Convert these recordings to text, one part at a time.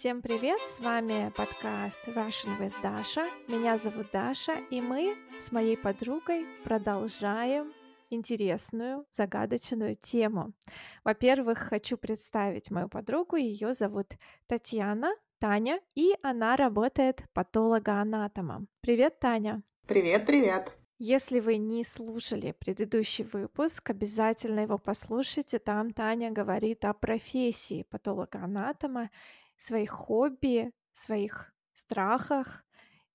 Всем привет! С вами подкаст Russian with Dasha. Меня зовут Даша, и мы с моей подругой продолжаем интересную, загадочную тему. Во-первых, хочу представить мою подругу. Ее зовут Татьяна, Таня, и она работает патологоанатомом. Привет, Таня! Привет, привет! Если вы не слушали предыдущий выпуск, обязательно его послушайте. Там Таня говорит о профессии патологоанатома, своих хобби, своих страхах.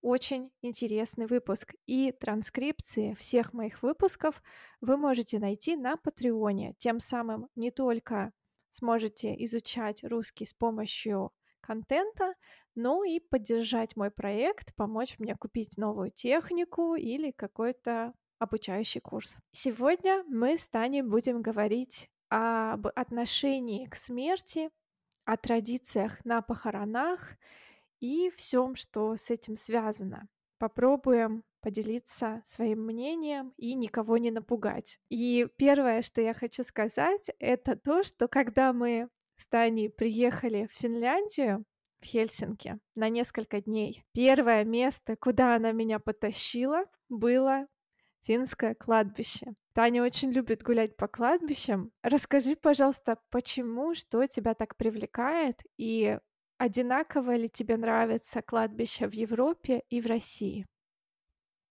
Очень интересный выпуск. И транскрипции всех моих выпусков вы можете найти на Патреоне. Тем самым не только сможете изучать русский с помощью контента, ну и поддержать мой проект, помочь мне купить новую технику или какой-то обучающий курс. Сегодня мы с Таней будем говорить об отношении к смерти, о традициях на похоронах и всем, что с этим связано. Попробуем поделиться своим мнением и никого не напугать. И первое, что я хочу сказать, это то, что когда мы с Таней приехали в Финляндию, в Хельсинки на несколько дней. Первое место, куда она меня потащила, было финское кладбище. Таня очень любит гулять по кладбищам. Расскажи, пожалуйста, почему, что тебя так привлекает и одинаково ли тебе нравится кладбище в Европе и в России?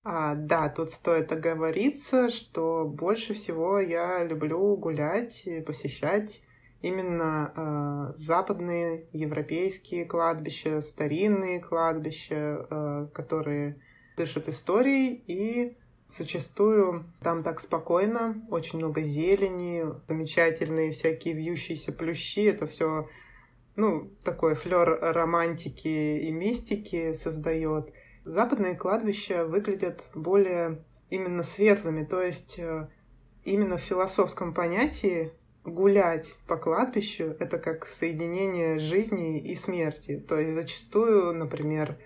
А, да, тут стоит оговориться, что больше всего я люблю гулять и посещать именно э, западные европейские кладбища, старинные кладбища, э, которые дышат историей и зачастую там так спокойно, очень много зелени, замечательные всякие вьющиеся плющи, это все ну, такой флер романтики и мистики создает. Западные кладбища выглядят более именно светлыми, то есть э, именно в философском понятии гулять по кладбищу — это как соединение жизни и смерти. То есть зачастую, например,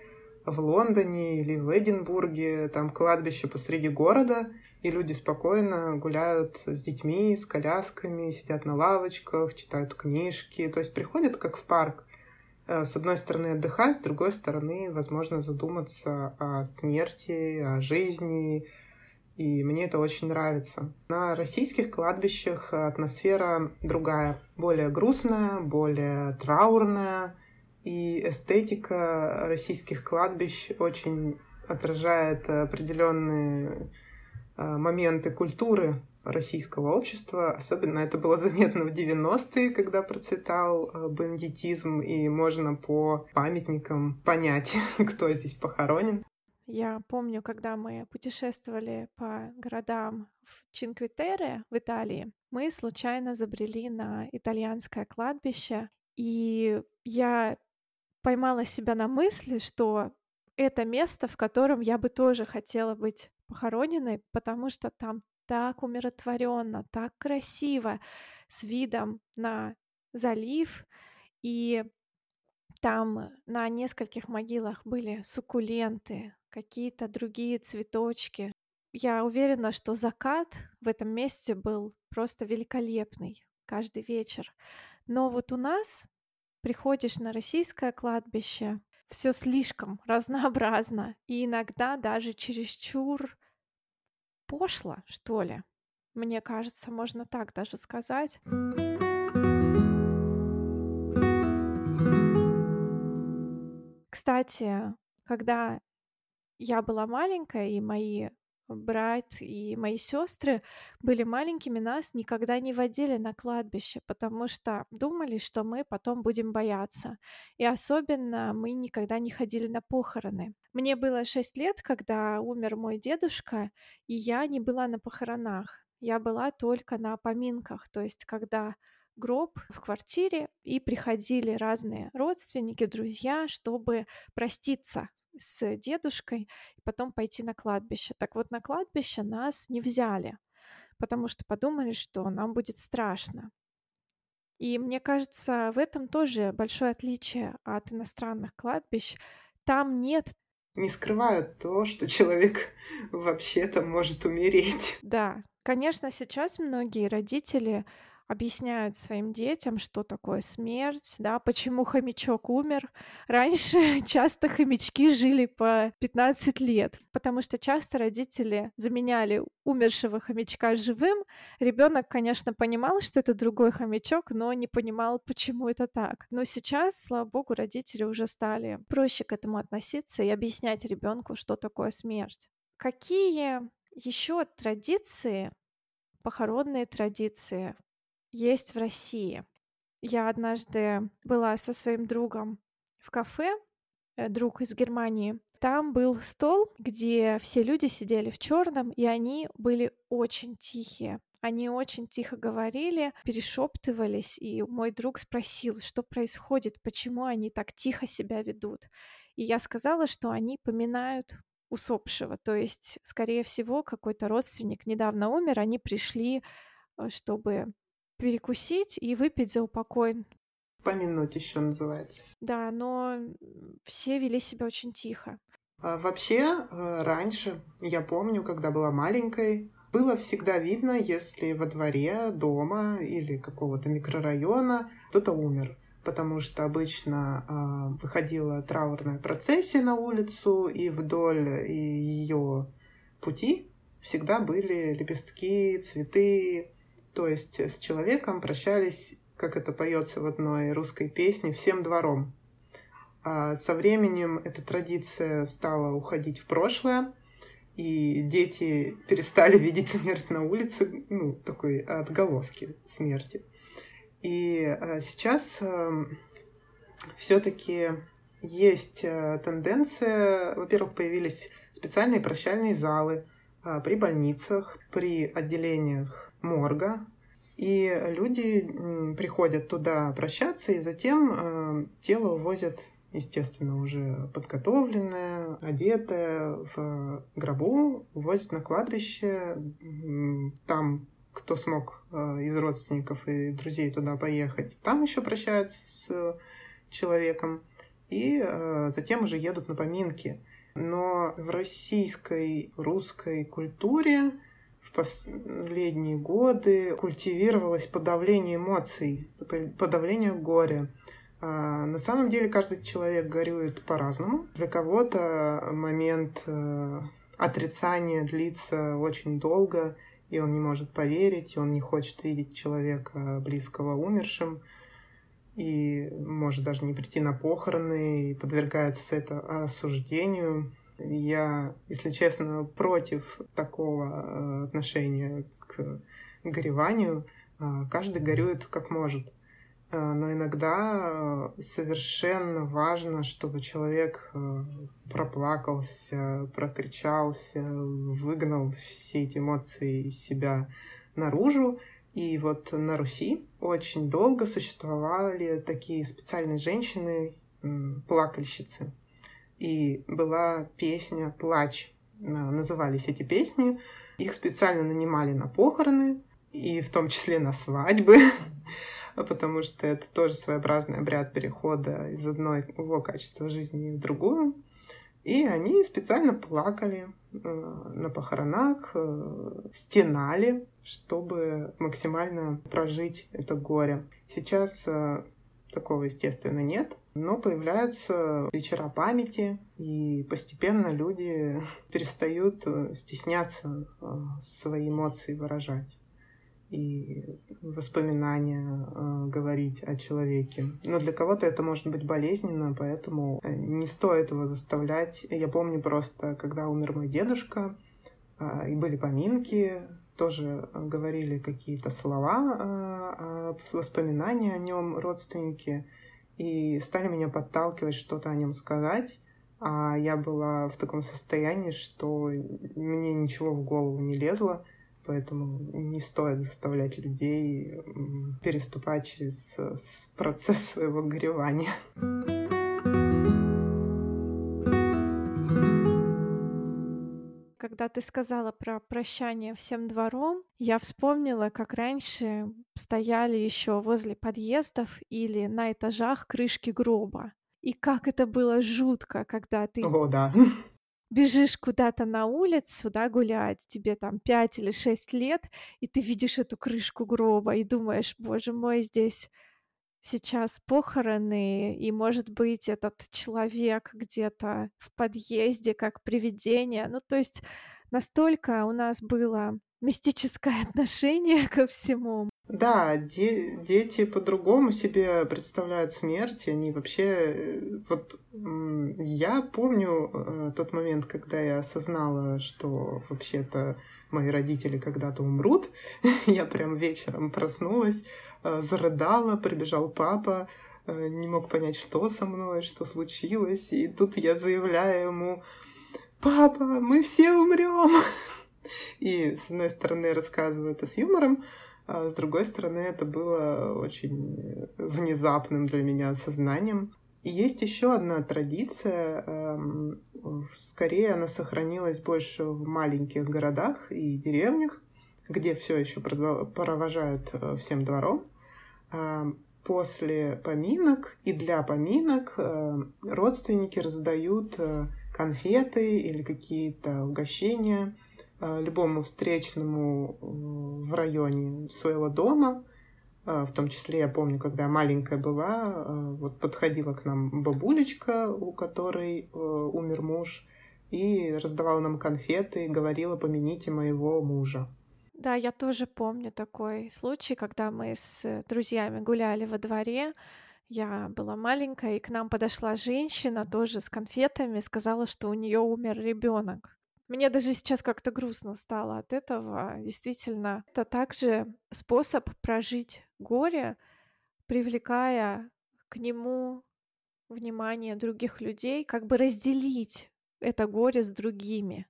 в Лондоне или в Эдинбурге там кладбище посреди города, и люди спокойно гуляют с детьми, с колясками, сидят на лавочках, читают книжки, то есть приходят как в парк. Э, с одной стороны отдыхать, с другой стороны, возможно, задуматься о смерти, о жизни, и мне это очень нравится. На российских кладбищах атмосфера другая, более грустная, более траурная, и эстетика российских кладбищ очень отражает определенные а, моменты культуры российского общества. Особенно это было заметно в 90-е, когда процветал а, бандитизм, и можно по памятникам понять, кто здесь похоронен. Я помню, когда мы путешествовали по городам в Чинквитере в Италии, мы случайно забрели на итальянское кладбище, и я поймала себя на мысли, что это место, в котором я бы тоже хотела быть похороненной, потому что там так умиротворенно, так красиво, с видом на залив, и там на нескольких могилах были суккуленты, какие-то другие цветочки. Я уверена, что закат в этом месте был просто великолепный каждый вечер. Но вот у нас приходишь на российское кладбище, все слишком разнообразно и иногда даже чересчур пошло, что ли. Мне кажется, можно так даже сказать. Кстати, когда я была маленькая, и мои брат и мои сестры были маленькими, нас никогда не водили на кладбище, потому что думали, что мы потом будем бояться. И особенно мы никогда не ходили на похороны. Мне было 6 лет, когда умер мой дедушка, и я не была на похоронах. Я была только на поминках, то есть когда гроб в квартире, и приходили разные родственники, друзья, чтобы проститься с дедушкой, и потом пойти на кладбище. Так вот, на кладбище нас не взяли, потому что подумали, что нам будет страшно. И мне кажется, в этом тоже большое отличие от иностранных кладбищ. Там нет не скрывают то, что человек вообще-то может умереть. Да, конечно, сейчас многие родители объясняют своим детям, что такое смерть, да, почему хомячок умер. Раньше часто хомячки жили по 15 лет, потому что часто родители заменяли умершего хомячка живым. Ребенок, конечно, понимал, что это другой хомячок, но не понимал, почему это так. Но сейчас, слава богу, родители уже стали проще к этому относиться и объяснять ребенку, что такое смерть. Какие еще традиции, похоронные традиции есть в России. Я однажды была со своим другом в кафе, э, друг из Германии. Там был стол, где все люди сидели в черном, и они были очень тихие. Они очень тихо говорили, перешептывались, и мой друг спросил, что происходит, почему они так тихо себя ведут. И я сказала, что они поминают усопшего, то есть, скорее всего, какой-то родственник недавно умер, они пришли, э, чтобы перекусить и выпить за упокой. Помянуть еще называется. Да, но все вели себя очень тихо. А вообще, э, раньше, я помню, когда была маленькой, было всегда видно, если во дворе дома или какого-то микрорайона кто-то умер. Потому что обычно э, выходила траурная процессия на улицу, и вдоль ее пути всегда были лепестки, цветы, то есть с человеком прощались, как это поется в одной русской песне, всем двором. А со временем эта традиция стала уходить в прошлое, и дети перестали видеть смерть на улице, ну, такой отголоски смерти. И а, сейчас эм, все-таки есть э, тенденция, во-первых, появились специальные прощальные залы а, при больницах, при отделениях морга, и люди приходят туда прощаться, и затем э, тело увозят, естественно, уже подготовленное, одетое в гробу, увозят на кладбище. Там, кто смог э, из родственников и друзей туда поехать, там еще прощаются с человеком. И э, затем уже едут на поминки. Но в российской, русской культуре в последние годы культивировалось подавление эмоций, подавление горя. А, на самом деле каждый человек горюет по-разному. Для кого-то момент э, отрицания длится очень долго, и он не может поверить, и он не хочет видеть человека близкого умершим, и может даже не прийти на похороны, и подвергается это осуждению. Я, если честно, против такого э, отношения к гореванию. Э, каждый горюет как может. Э, но иногда совершенно важно, чтобы человек проплакался, прокричался, выгнал все эти эмоции из себя наружу. И вот на Руси очень долго существовали такие специальные женщины, плакальщицы. И была песня «Плач». Назывались эти песни. Их специально нанимали на похороны, и в том числе на свадьбы, потому что это тоже своеобразный обряд перехода из одного качества жизни в другую. И они специально плакали э, на похоронах, э, стенали, чтобы максимально прожить это горе. Сейчас э, такого, естественно, нет. Но появляются вечера памяти, и постепенно люди перестают э, стесняться э, свои эмоции выражать и воспоминания э, говорить о человеке. Но для кого-то это может быть болезненно, поэтому не стоит его заставлять. Я помню просто, когда умер мой дедушка, и были поминки, тоже говорили какие-то слова, воспоминания о нем родственники, и стали меня подталкивать что-то о нем сказать. А я была в таком состоянии, что мне ничего в голову не лезло, поэтому не стоит заставлять людей переступать через э, процесс своего горевания. Когда ты сказала про прощание всем двором, я вспомнила, как раньше стояли еще возле подъездов или на этажах крышки гроба. И как это было жутко, когда ты О, да. бежишь куда-то на улицу, да, гулять, тебе там 5 или 6 лет, и ты видишь эту крышку гроба и думаешь: "Боже мой, здесь сейчас похороны, и, может быть, этот человек где-то в подъезде как привидение". Ну, то есть настолько у нас было мистическое отношение ко всему. Да, де дети по-другому себе представляют смерть. Они вообще... Э, вот я помню э, тот момент, когда я осознала, что вообще-то мои родители когда-то умрут. я прям вечером проснулась, э, зарыдала, прибежал папа, не мог понять, что со мной, что случилось. И тут я заявляю ему, папа, мы все умрем. И с одной стороны рассказываю это с юмором, а с другой стороны, это было очень внезапным для меня осознанием. И есть еще одна традиция, эм, скорее она сохранилась больше в маленьких городах и деревнях, где все еще провожают э, всем двором. А после поминок и для поминок э, родственники раздают э, конфеты или какие-то угощения любому встречному в районе своего дома. В том числе я помню, когда маленькая была, вот подходила к нам бабулечка, у которой умер муж, и раздавала нам конфеты говорила, помяните моего мужа. Да, я тоже помню такой случай, когда мы с друзьями гуляли во дворе. Я была маленькая, и к нам подошла женщина тоже с конфетами, сказала, что у нее умер ребенок. Мне даже сейчас как-то грустно стало от этого. Действительно, это также способ прожить горе, привлекая к нему внимание других людей, как бы разделить это горе с другими.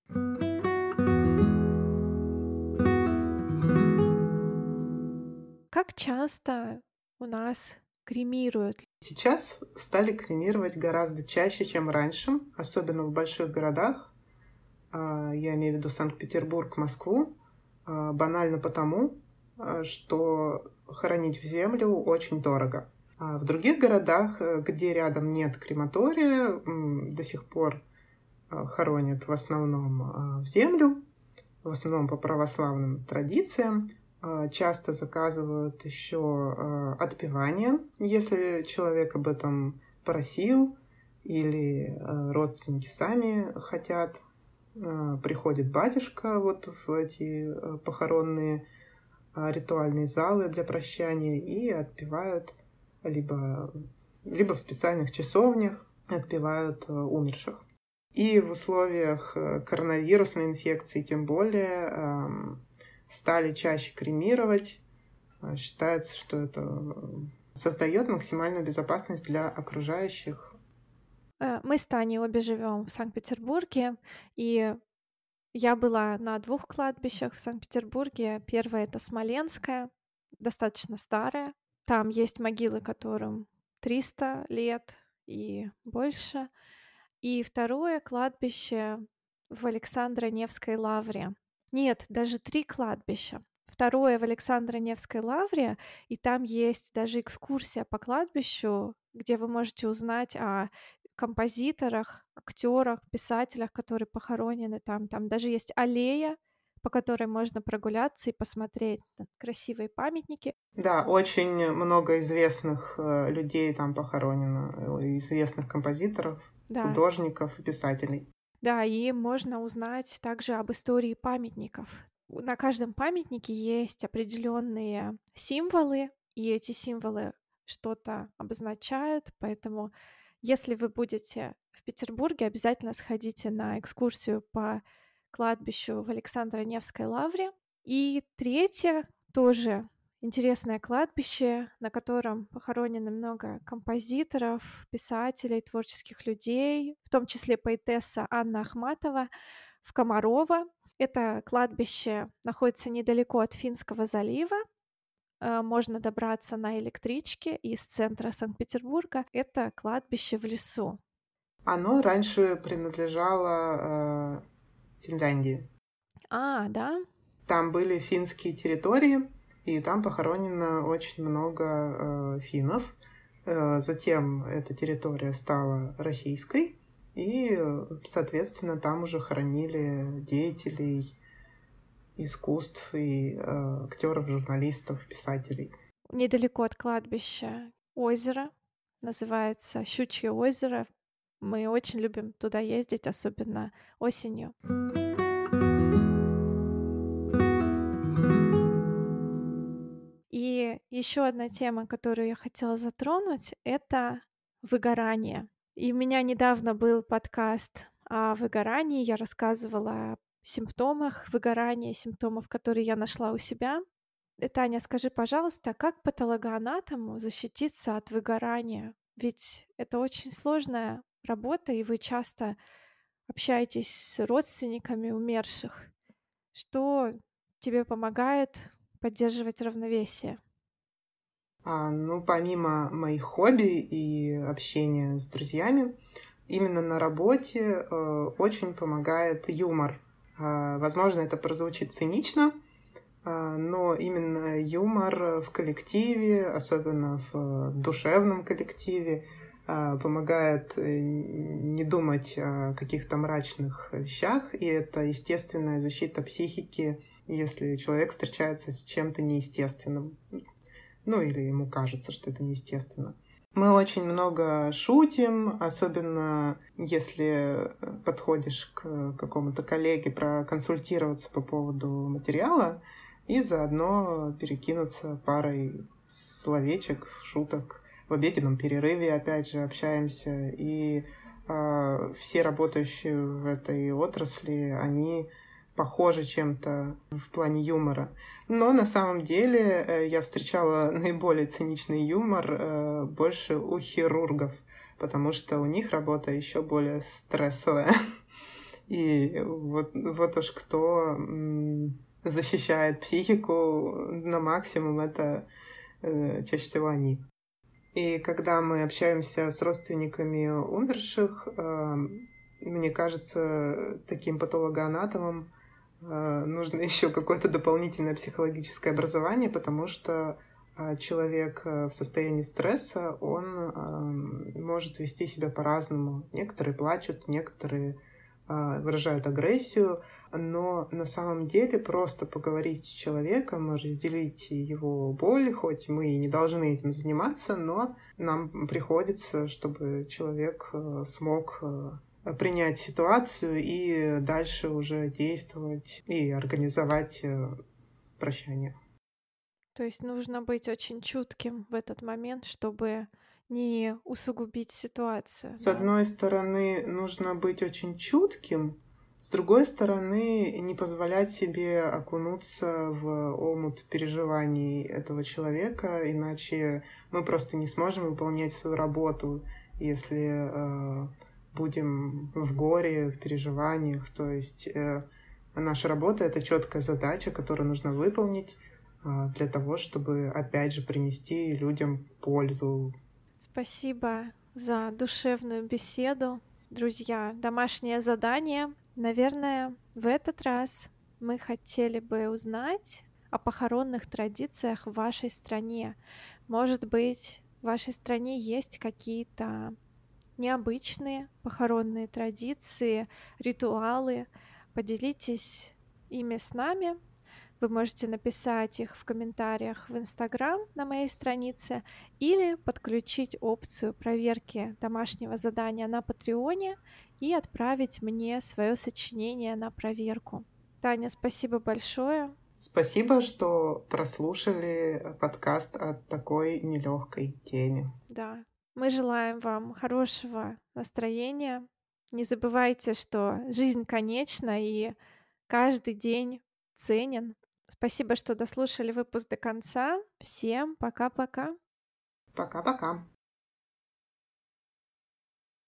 Как часто у нас кремируют? Сейчас стали кремировать гораздо чаще, чем раньше, особенно в больших городах. А, я имею в виду Санкт-Петербург, Москву, а, банально потому, а, что хоронить в землю очень дорого. А в других городах, э, где рядом нет крематория, до сих пор хоронят в основном в землю, в основном по православным традициям. Часто заказывают еще отпевание, если человек об этом просил или родственники сами хотят а, приходит батюшка вот в эти похоронные а, ритуальные залы для прощания и отпевают либо, либо в специальных часовнях отпевают умерших. И в условиях коронавирусной инфекции тем более стали чаще кремировать. Считается, что это создает максимальную безопасность для окружающих Э, мы с Таней обе живем в Санкт-Петербурге, и я была на двух кладбищах в Санкт-Петербурге. Первое это Смоленское, достаточно старое. Там есть могилы, которым 300 лет и больше. И второе кладбище в Александро-Невской лавре. Нет, даже три кладбища. Второе в Александро-Невской лавре, и там есть даже экскурсия по кладбищу, где вы можете узнать о композиторах, актерах, писателях, которые похоронены там. Там даже есть аллея, по которой можно прогуляться и посмотреть красивые памятники. Да, очень много известных э, людей там похоронено, э, известных композиторов, да. художников писателей. Да, и можно узнать также об истории памятников. На каждом памятнике есть определенные символы, и эти символы что-то обозначают, поэтому если вы будете в Петербурге, обязательно сходите на экскурсию по кладбищу в Александро-Невской лавре. И третье, тоже интересное кладбище, на котором похоронено много композиторов, писателей, творческих людей, в том числе поэтесса Анна Ахматова в Комарова. Это кладбище находится недалеко от Финского залива, Э, можно добраться на электричке из центра Санкт-Петербурга. Это кладбище в лесу. Оно раньше принадлежало э, Финляндии. А, да? Там были финские территории, и там похоронено очень много э, финнов. Э, затем эта территория стала российской, И, соответственно, там уже хоронили деятелей искусств и э, актеров, журналистов, писателей. Недалеко от кладбища озеро, называется Щучье озеро. Мы очень любим туда ездить, особенно осенью. И еще одна тема, которую я хотела затронуть, это выгорание. И у меня недавно был подкаст о выгорании. Я рассказывала о симптомах выгорания, симптомов, которые я нашла у себя. Э, Таня, скажи, пожалуйста, как патологоанатому защититься от выгорания? Ведь это очень сложная работа, и вы часто общаетесь с родственниками умерших. Что тебе помогает поддерживать равновесие? А, ну, помимо моих хобби и общения с друзьями, именно на работе э, очень помогает юмор. Э, возможно, это прозвучит цинично, э, но именно юмор в коллективе, особенно в душевном коллективе, э, помогает э, не думать о каких-то мрачных вещах, и это естественная защита психики, если человек встречается с чем-то неестественным ну или ему кажется, что это неестественно. Мы очень много шутим, особенно если подходишь к какому-то коллеге проконсультироваться по поводу материала и заодно перекинуться парой словечек, шуток. В обеденном перерыве, опять же, общаемся. И э, все работающие в этой отрасли, они похожи чем-то в плане юмора. Но на самом деле э, я встречала наиболее циничный юмор э, больше у хирургов, потому что у них работа еще более стрессовая. И вот, вот уж кто защищает психику на максимум, это э, чаще всего они. И когда мы общаемся с родственниками умерших, мне кажется, таким патологоанатомом нужно еще какое-то дополнительное психологическое образование, потому что э, человек э, в состоянии стресса, он может вести себя по-разному. Некоторые плачут, некоторые выражают агрессию, но на самом деле просто поговорить с человеком, разделить его боль, хоть мы и не должны этим заниматься, но нам приходится, чтобы человек смог принять ситуацию и дальше уже действовать и организовать э, прощание. То есть нужно быть очень чутким в этот момент, чтобы не усугубить ситуацию. С да? одной стороны, нужно быть очень чутким, с другой стороны, не позволять себе окунуться в омут переживаний этого человека, иначе мы просто не сможем выполнять свою работу, если э, будем в горе, в переживаниях. То есть э, наша работа — это четкая задача, которую нужно выполнить э, для того, чтобы, опять же, принести людям пользу. Спасибо за душевную беседу. Друзья, домашнее задание. Наверное, в этот раз мы хотели бы узнать о похоронных традициях в вашей стране. Может быть, в вашей стране есть какие-то необычные похоронные традиции, ритуалы. Поделитесь ими с нами. Вы можете написать их в комментариях в Инстаграм на моей странице или подключить опцию проверки домашнего задания на Патреоне и отправить мне свое сочинение на проверку. Таня, спасибо большое. Спасибо, что прослушали подкаст о такой нелегкой теме. Да, мы желаем вам хорошего настроения. Не забывайте, что жизнь конечна и каждый день ценен. Спасибо, что дослушали выпуск до конца. Всем пока-пока. Пока-пока.